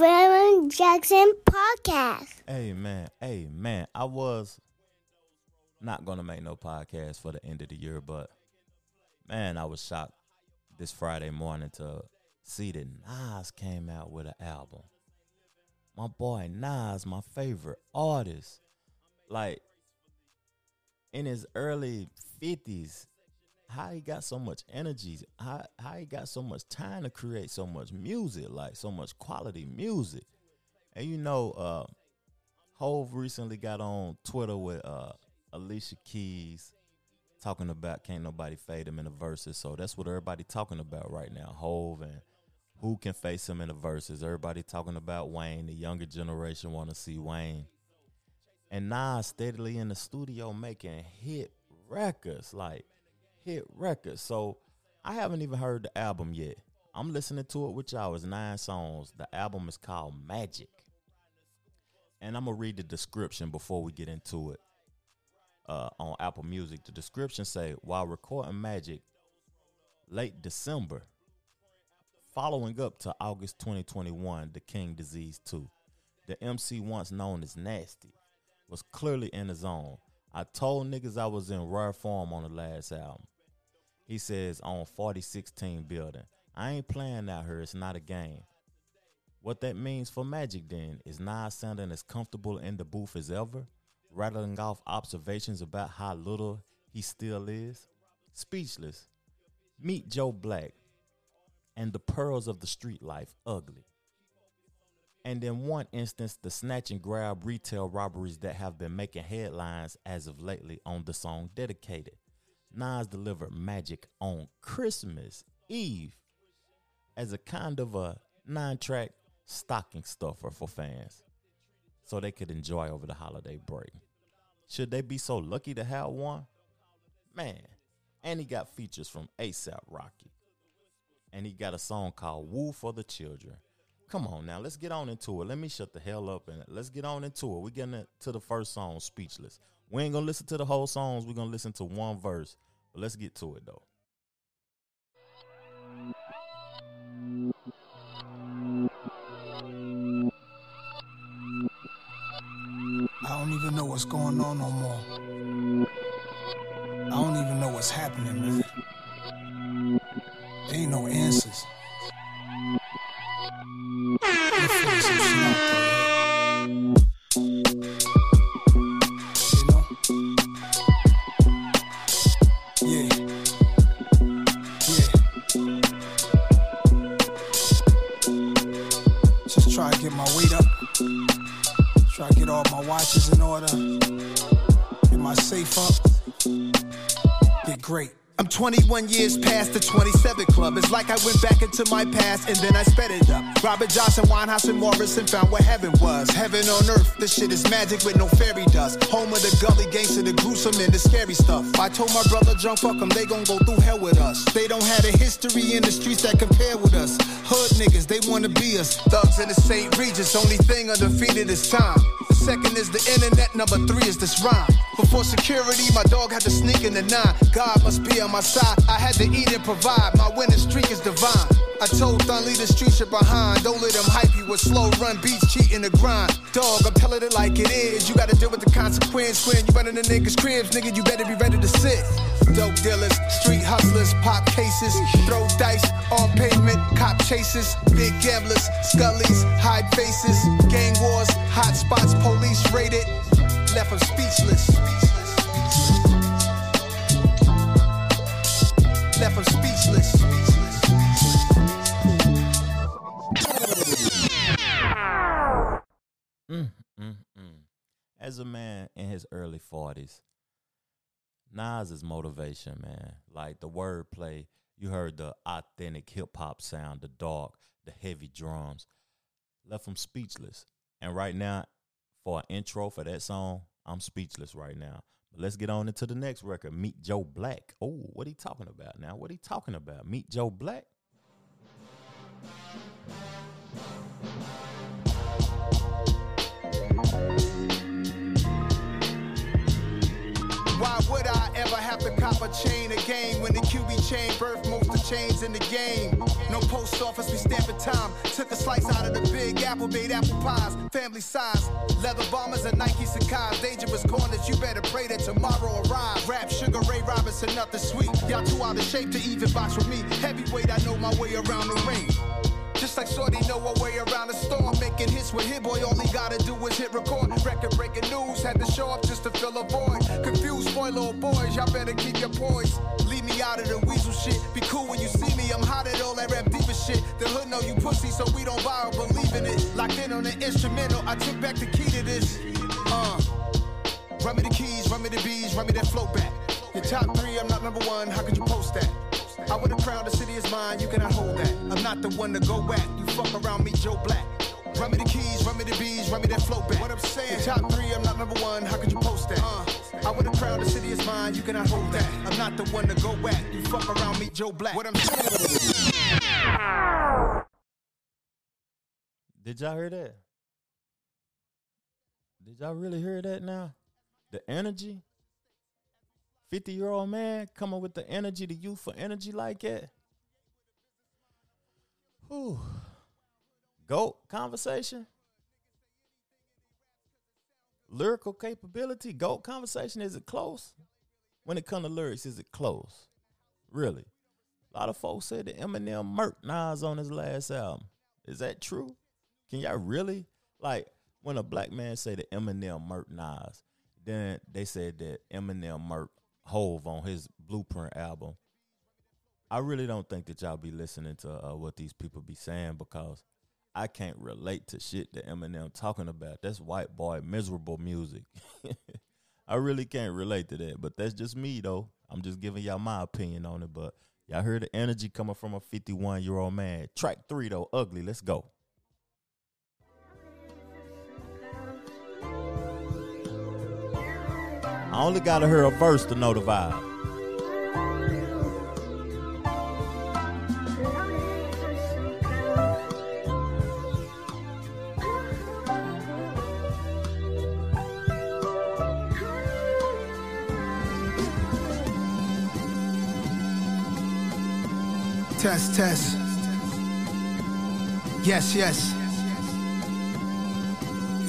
Trevor Jackson podcast. Hey man, hey man, I was not gonna make no podcast for the end of the year, but man, I was shocked this Friday morning to see that Nas came out with an album. My boy Nas, my favorite artist, like in his early fifties, how he got so much energy, how how he got so much time to create so much music, like so much quality music. And you know, uh Hove recently got on Twitter with uh Alicia Keys talking about can't nobody fade him in the Verzuz. So that's what everybody talking about right now. Hove and who can face him in the Verzuz. Everybody talking about Wayne. The younger generation want to see Wayne. And Nas steadily in the studio making hit records, like hit records. So I haven't even heard the album yet. I'm listening to it with y'all. It's nine songs. The album is called Magic. And I'm gonna read the description before we get into it. Uh, on Apple Music, the description say while recording Magic late December, following up to August 2021, The King Disease 2. The MC once known as Nasty was clearly in the zone. I told niggas I was in rare form on the last album. He says on 4016 building. I ain't playing out here, it's not a game. What that means for Magic then is Nas sounding as comfortable in the booth as ever, rattling off observations about how little he still is. Speechless. Meet Joe Black and the pearls of the street life ugly. And in one instance, the snatch and grab retail robberies that have been making headlines as of lately on the song Dedicated. Nas delivered Magic on Christmas Eve as a kind of a nine track stocking stuffer for fans so they could enjoy over the holiday break. Should they be so lucky to have one? Man, and he got features from ASAP Rocky. And he got a song called Wu for the Children. Come on now, let's get on into it. Let me shut the hell up and let's get on into it. We're getting to the first song, Speechless. We ain't gonna listen to the whole songs, we're gonna listen to one verse. But let's get to it though. I don't even know what's going on no more. I don't even know what's happening, man. There ain't no answers. Watches in order. Get my safe up. Get great. I'm 21 years past the 27 club. It's like I went back into my past and then I sped it up. Robert Johnson, Winehouse, and Morrison found what heaven was. Heaven on earth, this shit is magic with no fairy dust. Home of the gully gangster, the gruesome and the scary stuff. I told my brother, drunk, fuck them, they gon' go through hell with us. They don't have a history in the streets that compare with us. Hood niggas, they wanna be us. Thugs in the St. Regis, only thing undefeated is time. Second is the internet, number three is this rhyme. Before security, my dog had to sneak in the nine. God must be on my side. I had to eat and provide. My winning streak is divine. I told Thun, leave the street shit behind. Don't let them hype you with slow run beats, cheating the grind. Dog, I'm telling it like it is. You gotta deal with the consequence when you running the niggas' cribs, nigga. You better be ready to sit. Dope dealers, street hustlers, pop cases, throw dice on pavement, cop chases, big gamblers, scullies, hide faces, gang wars, hot spots, police raided, left them speechless. Left them speechless. Mm, mm, mm. As a man in his early 40s, Nas is motivation, man. Like the wordplay, you heard the authentic hip hop sound, the dark, the heavy drums, left him speechless. And right now, for an intro for that song, I'm speechless right now. But let's get on into the next record, Meet Joe Black. Oh, what he talking about now? What he talking about? Meet Joe Black? Would I ever have to cop a chain again when the QB chain birthed most of chains in the game? No post office, we stamping time. Took a slice out of the big apple made apple pies, family size. Leather bombers and Nike Sacai's. Dangerous corners, you better pray that tomorrow arrives. Rap, Sugar Ray Robinson, nothing sweet. Y'all too out of shape to even box with me. Heavyweight, I know my way around the ring. Just like Shorty know her way around the storm. Making hits with Hit Boy, all he gotta do is hit record. Record breaking news, had to show up just to fill a void. Confused, spoil little boys, y'all better keep your poise. Leave me out of the weasel shit. Be cool when you see me, I'm hot at all that rap diva shit. The hood know you pussy, so we don't buy or believe in it. Locked in on the instrumental, I took back the key to this. Uh, run me the keys, run me the bees, run me that float back. Your top three, I'm not number one, how could you post that? I would have crowned the city is mine, you cannot hold that. I'm not the one to go at. You fuck around me, Joe Black. Run me the keys, run me the bees, run me that float back. What I'm saying, top three, I'm not number one, how could you post that? Uh, I would have crowned the city is mine, you cannot hold that. I'm not the one to go at. You fuck around me, Joe Black. What I'm saying. Did y'all hear that? Did y'all really hear that now? The energy? 50 year old man coming with the energy, the youth for energy like that. Whew. Goat conversation. Lyrical capability, goat conversation. Is it close? When it comes to lyrics, is it close? Really? A lot of folks said that Eminem murked Nas on his last album. Is that true? Can y'all really like when a black man say that Eminem murked Nas, then they said that Eminem murked Hove on his Blueprint album. I really don't think that y'all be listening to uh, what these people be saying because I can't relate to shit that Eminem talking about. That's white boy miserable music. I really can't relate to that, but that's just me though. I'm just giving y'all my opinion on it. But y'all heard the energy coming from a 51 year old man. Track three though, ugly. Let's go. I only gotta hear a verse to know the vibe. Test, test. Yes, yes.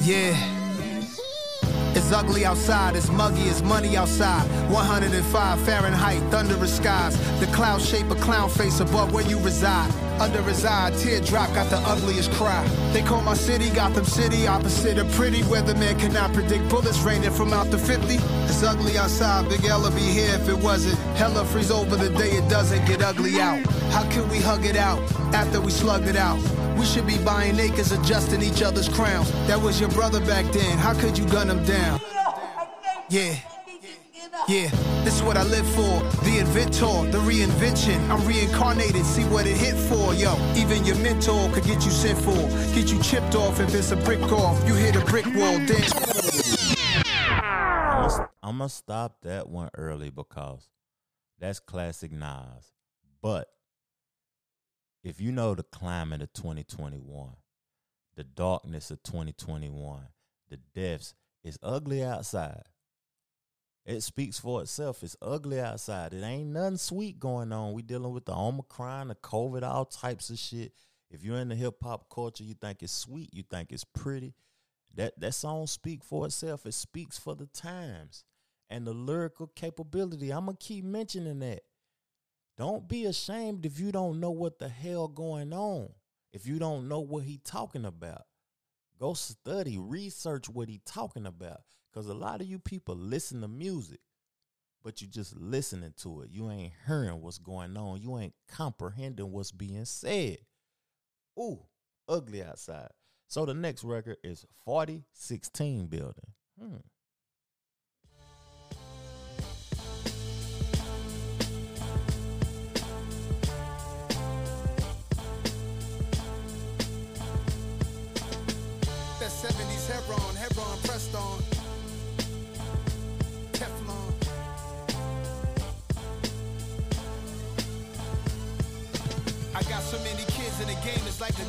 Yeah. Ugly outside, it's muggy, it's money outside. 105 Fahrenheit, thunderous skies. The cloud shape a clown face above where you reside. Under his eye, teardrop got the ugliest cry. They call my city Gotham City, opposite of pretty. Weatherman cannot predict bullets raining from out the 50. It's ugly outside, Big L would be here if it wasn't. Hella freeze over the day it doesn't get ugly out. How can we hug it out after we slugged it out? We should be buying acres, adjusting each other's crowns. That was your brother back then. How could you gun him down? Yeah. Yeah, this is what I live for. The inventor, the reinvention. I'm reincarnated, see what it hit for. Yo, even your mentor could get you sent for. Get you chipped off if it's a brick off. You hit a brick wall, then. I'm gonna stop that one early because that's classic Nas. But if you know the climate of 2021, the darkness of 2021, the deaths, it's ugly outside. It speaks for itself. It's ugly outside. It ain't nothing sweet going on. We dealing with the Omicron, the COVID, all types of shit. If you're in the hip hop culture, you think it's sweet, you think it's pretty. That that song speak for itself. It speaks for the times and the lyrical capability. I'm gonna keep mentioning that. Don't be ashamed if you don't know what the hell going on. If you don't know what he talking about. Go study, research what he talking about. Cause a lot of you people listen to music, but you just listening to it. You ain't hearing what's going on. You ain't comprehending what's being said. Ooh, ugly outside. So the next record is 4016 building. Hmm.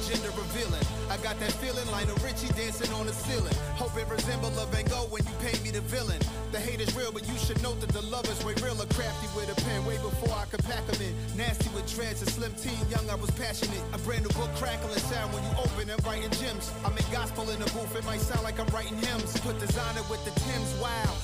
Gender revealing. I got that feeling like a Richie dancing on the ceiling. Hope it resemble a Van Gogh when you paint me the villain. The hate is real, but you should note that the love is way realer. Crafty with a pen, way before I could pack them in. Nasty with dreads, a slim teen, young I was passionate. A brand new book crackling sound when you open and writing gems. I make gospel in the booth, it might sound like I'm writing hymns. Put designer with the Tims, wow.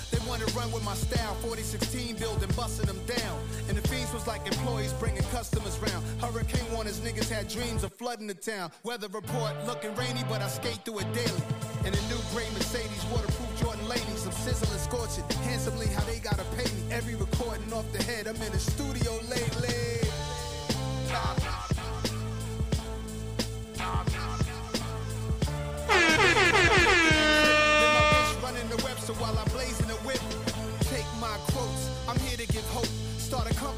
Run with my style. 4016 building, busting them down. And the fiends was like employees bringing customers round. Hurricane warners, niggas had dreams of flooding the town. Weather report looking rainy, but I skate through it daily. In a new gray Mercedes, waterproof Jordan ladies. I'm sizzling, scorching handsomely how they gotta pay me. Every recording off the head, I'm in the studio lately.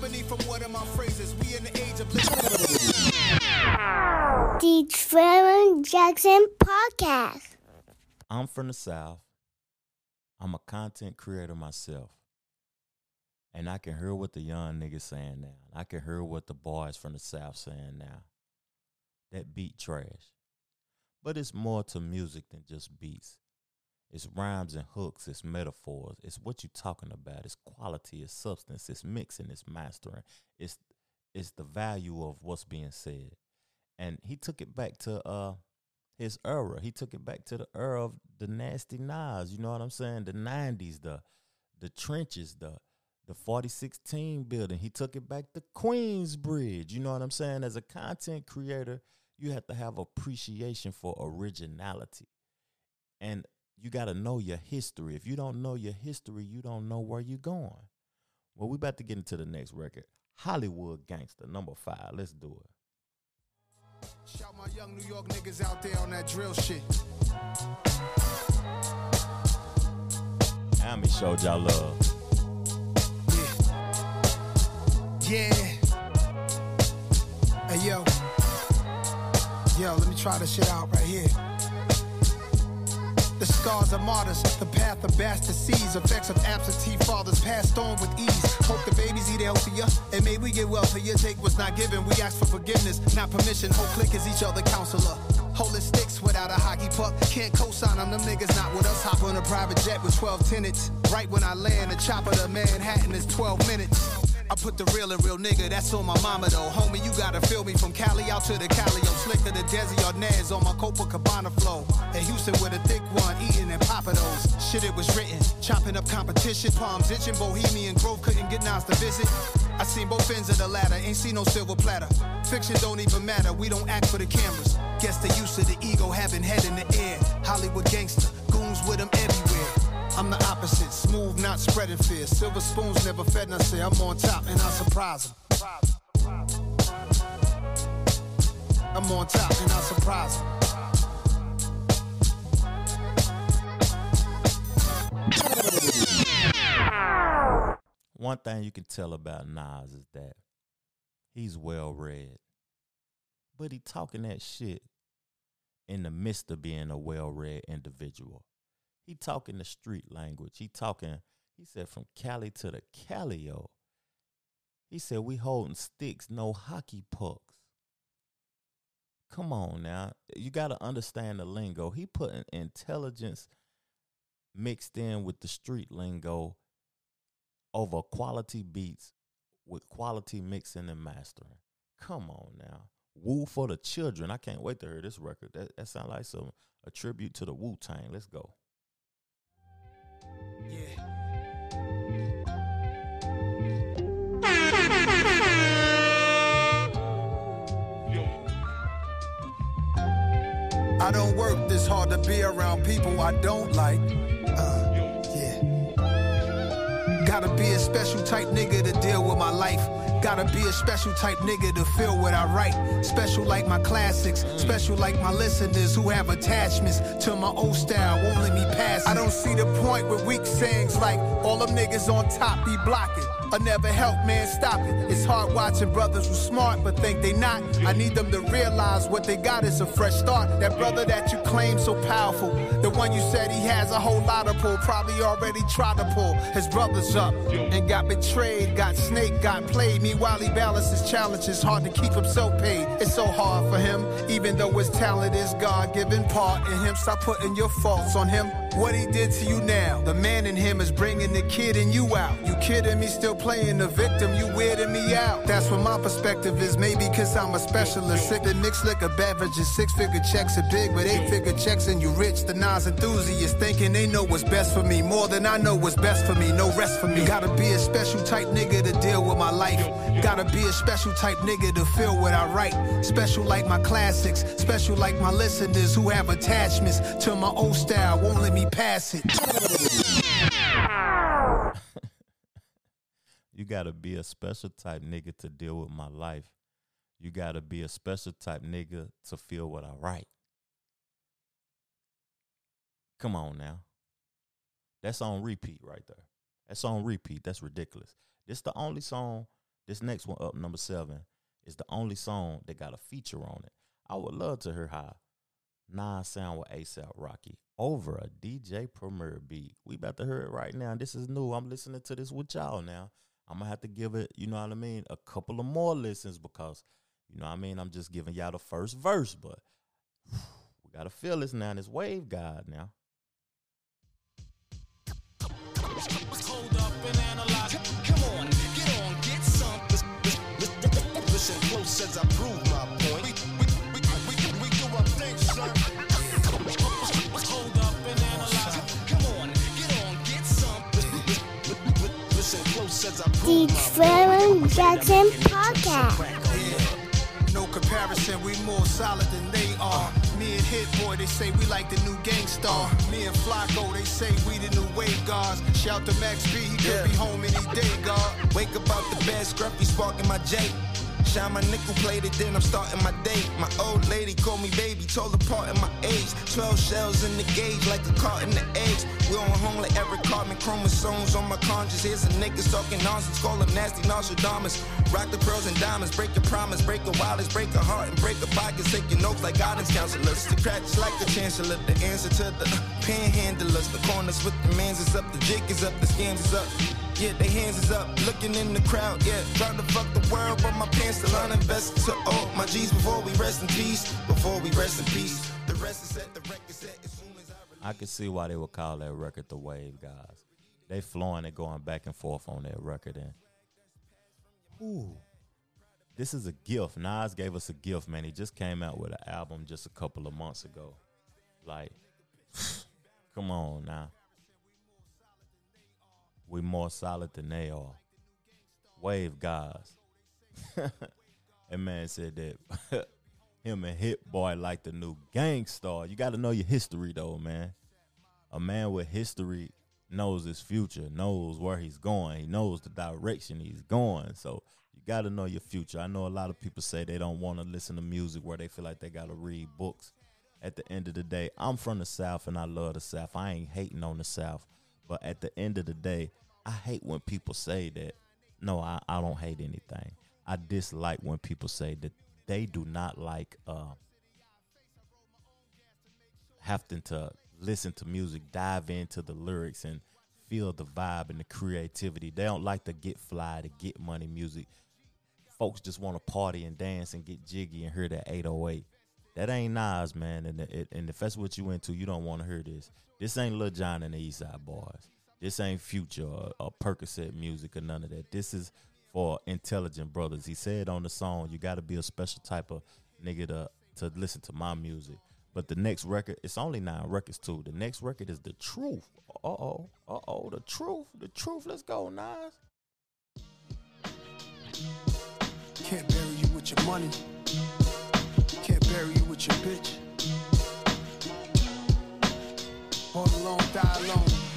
Start company from one of my phrases. We in the age of The Trevor Jackson Podcast. I'm from the South. I'm a content creator myself. And I can hear what the young niggas saying now. I can hear what the boys from the South saying now. That beat trash. But it's more to music than just beats. It's rhymes and hooks, it's metaphors, it's what you're talking about, it's quality, it's substance, it's mixing, it's mastering, it's it's the value of what's being said. And he took it back to uh his era. He took it back to the era of the nasty Nas. You know what I'm saying? The '90s, the the trenches, the the 4016 building. He took it back to Queensbridge. You know what I'm saying? As a content creator, you have to have appreciation for originality, and you got to know your history. If you don't know your history, you don't know where you're going. Well, we about to get into the next record, Hollywood Gangster, number five. Let's do it. Shout my young New York niggas out there on that drill shit. Amy showed y'all love. Yeah. Hey yo. Yo, let me try this shit out right here. The scars of martyrs, the path of bastard seeds, effects of absentee fathers passed on with ease. Hope the babies eat healthier, and may we get well for wealthier. Take what's not given, we ask for forgiveness, not permission. Whole click is each other counselor. Holding sticks without a hockey puck. Can't co-sign on them niggas, not with us. Hop on a private jet with 12 tenants. Right when I land, the chopper to Manhattan is 12 minutes. I put the real and real nigga, that's on my mama though. Homie, you gotta feel me from Cali out to the Calio. Slicker the Desi Arnaz on my Copacabana flow. In Houston with a thick one, eating and popping those. Shit, it was written. Chopping up competition, palms itching. Bohemian Grove couldn't get Nas to visit. I seen both ends of the ladder, ain't seen no silver platter. Fiction don't even matter, we don't act for the cameras. Guess the use of the ego having head in the air. Hollywood gangster, goons with them everywhere. I'm the opposite, smooth, not spreading fear. Silver spoons never fed, and I say I'm on top, and I surprise them. I'm on top, and I surprise them. One thing you can tell about Nas is that he's well read. But he talking that shit in the midst of being a well read individual. He talking the street language. He talking, he said from Cali to the Calio. He said we holding sticks, no hockey pucks. Come on now. You gotta understand the lingo. He putting intelligence mixed in with the street lingo over quality beats with quality mixing and mastering. Come on now. Wu for the Children. I can't wait to hear this record. That, that sounds like some a tribute to the Wu Tang. Let's go. I don't work this hard to be around people I don't like. Uh, yeah. Gotta be a special type nigga to deal with my life. Gotta be a special type nigga to feel what I write. Special like my classics, mm. special like my listeners who have attachments to my old style, won't let me pass. it. I don't see the point with weak sayings like all them niggas on top be blocking. Or never help, man, stop it. It's hard watching brothers who smart but think they not. I need them to realize what they got is a fresh start. That brother that you claim so powerful, the one you said he has a whole lot of pull, probably already tried to pull his brothers up and got betrayed, got snake, got played. Meanwhile, he balances challenges, hard to keep himself paid. It's so hard for him, even though his talent is God given part in him. Stop putting your faults on him. What he did to you now, the man in him is bringing the kid in you out. You kidding me, still playing the victim, you weirding me out. That's what my perspective is, maybe cause I'm a specialist. Of mixed liquor beverages, six figure checks are big, but eight figure checks and you rich. The Nas enthusiasts thinking they know what's best for me, more than I know what's best for me. No rest for me. Gotta be a special type nigga to deal with my life. Gotta be a special type nigga to feel what I write. Special like my classics, special like my listeners who have attachments to my old style, won't let me pass it. you gotta be a special type nigga to deal with my life. You gotta be a special type nigga to feel what I write. Come on now. That's on repeat right there. That's on repeat. That's ridiculous. This the only song, this next one up, number seven, is the only song that got a feature on it. I would love to hear how Nas sound with ASAP Rocky over a DJ Premier beat. We about to hear it right now. This is new. I'm listening to this with y'all now. I'm gonna have to give it, you know what I mean, a couple of more listens because, you know what I mean, I'm just giving y'all the first verse, but we gotta feel this now. This wave god now. The prove Trevor Jackson Podcast. Yeah. No comparison, we more solid than they are. Me and Hit Boy, they say we like the new Gang Starr. Me and Flacko, they say we the new Wave Gods. Shout to Max B, he could be home any day, God. Wake up out the bed, scruffy sparking my J. Shine my nickel plated, then I'm starting my day. My old lady called me baby, told apart in my age. 12 shells in the gauge, like a cart in the eggs. We on home like every carbon chromosomes on my conscience. Here's a niggas talking nonsense, call them nasty Nostradamus. Rock the pearls and diamonds, break your promise, break a wildest, break a heart and break a pocket. Take your notes like guidance counselors. The cracks like the chancellor, the answer to the panhandlers. The corners with the mans is up, the jig is up, the scams is up. Yeah, they hands is up, looking in the crowd. Yeah, trying to fuck the world, but my pants still uninvested. To all oh, my G's before we rest in peace. Before we rest in peace. The rest is set, the record set as soon as I I can see why they would call that record the Wave Guys. They flowing and going back and forth on that record, and ooh, this is a gift. Nas gave us a gift, man. He just came out with an album just a couple of months ago. Like, come on now. We more solid than they are. Wave guys. that man said that him and Hit Boy like the new Gang Starr. You got to know your history though, man. A man with history knows his future, knows where he's going, he knows the direction he's going. So you got to know your future. I know a lot of people say they don't want to listen to music where they feel like they got to read books. At the end of the day, I'm from the South and I love the South. I ain't hating on the South. But at the end of the day, I hate when people say that. No, I, I don't hate anything. I dislike when people say that they do not like uh, having to listen to music, dive into the lyrics, and feel the vibe and the creativity. They don't like to get fly, to get money music. Folks just want to party and dance and get jiggy and hear that 808. That ain't Nas, man. And, it, and if that's what you into, you don't want to hear this. This ain't Lil Jon and the East Side Boys. This ain't Future or, or Percocet music or none of that. This is for intelligent brothers. He said on the song, you got to be a special type of nigga to, to listen to my music. But the next record, it's only nine records too. The next record is the truth. Uh oh, uh oh, the truth, the truth. Let's go, Nas. Can't bury you with your money. You bitch. Born alone, die alone.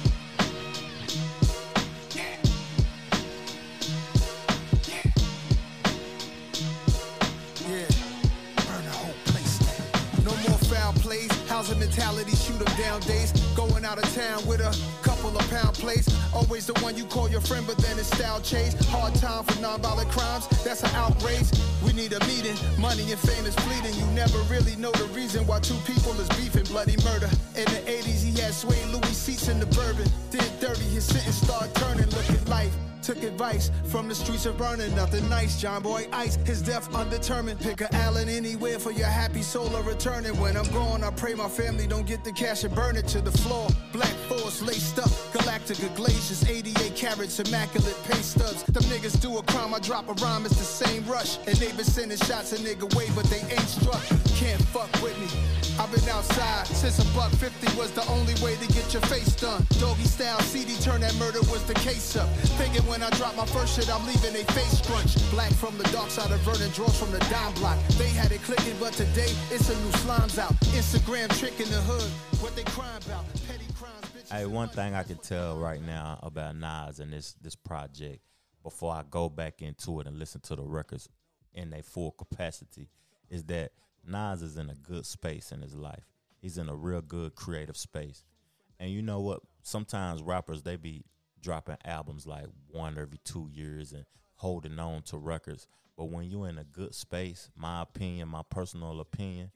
The mentality? Shoot 'em down days. Going out of town with a couple of pound plates. Always the one you call your friend, but then it's style chase. Hard time for non-violent crimes. That's an outrage. We need a meeting. Money and fame is fleeting. You never really know the reason why two people is beefing. Bloody murder. In the 80s, he had sway Louis seats in the bourbon. Did dirty, his sentence started turning. Look at life. Took advice from the streets of burning. Nothing nice, John Boy Ice. His death undetermined. Pick a Allen anywhere for your happy soul of returning. When I'm gone, I pray my family don't get the cash and burn it to the floor. Black force laced up. Galactica glaciers, 88 carats, immaculate pay stubs. Them niggas do a crime, I drop a rhyme, it's the same rush. And they been sending shots a nigga way, but they ain't struck. Can't fuck with me. I've been outside since a buck 50 was the only way to get your face done. Doggy style CD turn that murder was the case up. Thinking when I drop my first shit, I'm leaving they face scrunch. Black from the dark side of Vernon, draws from the dime block. They had it clicking, but today it's a new slimes out. Instagram trick in the hood. What they crying about? Petty crimes, bitches. Hey, one thing I can tell right now about Nas and this this project before I go back into it and listen to the records in their full capacity is that Nas is in a good space in his life. He's in a real good creative space. And you know what? Sometimes rappers they be dropping albums like one every two years and holding on to records. But when you're in a good space, my opinion, my personal opinion,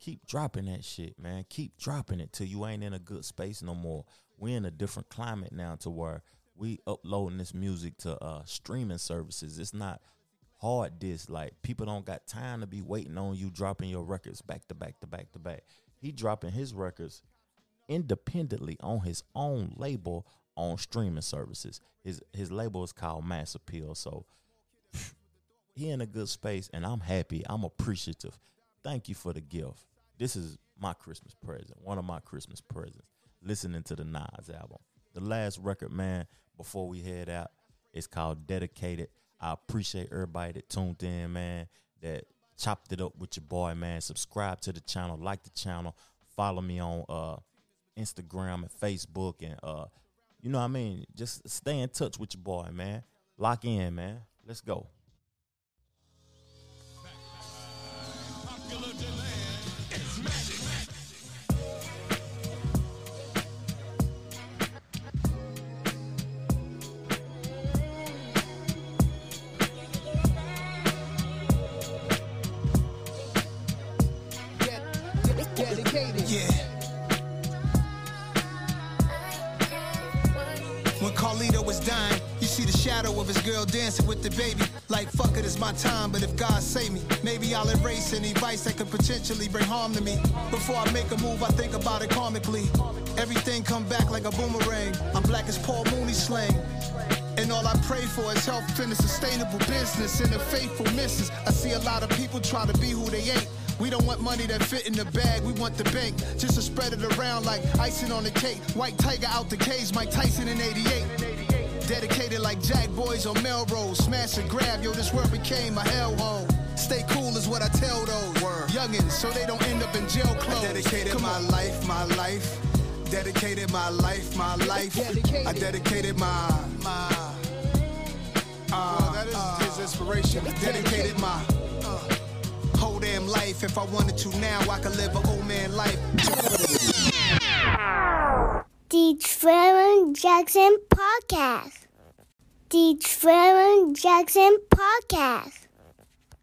keep dropping that shit, man. Keep dropping it till you ain't in a good space no more. We're in a different climate now to where we uploading this music to uh streaming services. It's not hard disk. Like people don't got time to be waiting on you dropping your records back to back to back to back. He dropping his records independently on his own label on streaming services. His his label is called Mass Appeal. So he in a good space and I'm happy. I'm appreciative. Thank you for the gift. This is my Christmas present. One of my Christmas presents. Listening to the Nas album. The last record, man, before we head out, it's called Dedicated. I appreciate everybody that tuned in, man, that chopped it up with your boy, man. Subscribe to the channel, like the channel, follow me on uh Instagram and Facebook and uh you know what I mean? Just stay in touch with your boy, man. Lock in, man. Let's go. Girl dancing with the baby. Like, fuck it, it's my time, but if God save me, maybe I'll erase any vice that could potentially bring harm to me. Before I make a move, I think about it karmically. Everything come back like a boomerang. I'm black as Paul Mooney slang. And all I pray for is health and a sustainable business and a faithful missus. I see a lot of people try to be who they ain't. We don't want money that fit in the bag, we want the bank. Just to spread it around like icing on the cake. White tiger out the cage, Mike Tyson in 88. Dedicated like Jack Boys on Melrose. Smash and grab, yo, this world became a hellhole. Stay cool is what I tell those youngins so they don't end up in jail clothes. I dedicated Come my on. life, my life. Dedicated my life, my life. I dedicated my, my. Well, that is his inspiration. Dedicated my uh, whole damn life. If I wanted to now, I could live an old man life. The Trevor Jackson Podcast. The Trevor Jackson Podcast.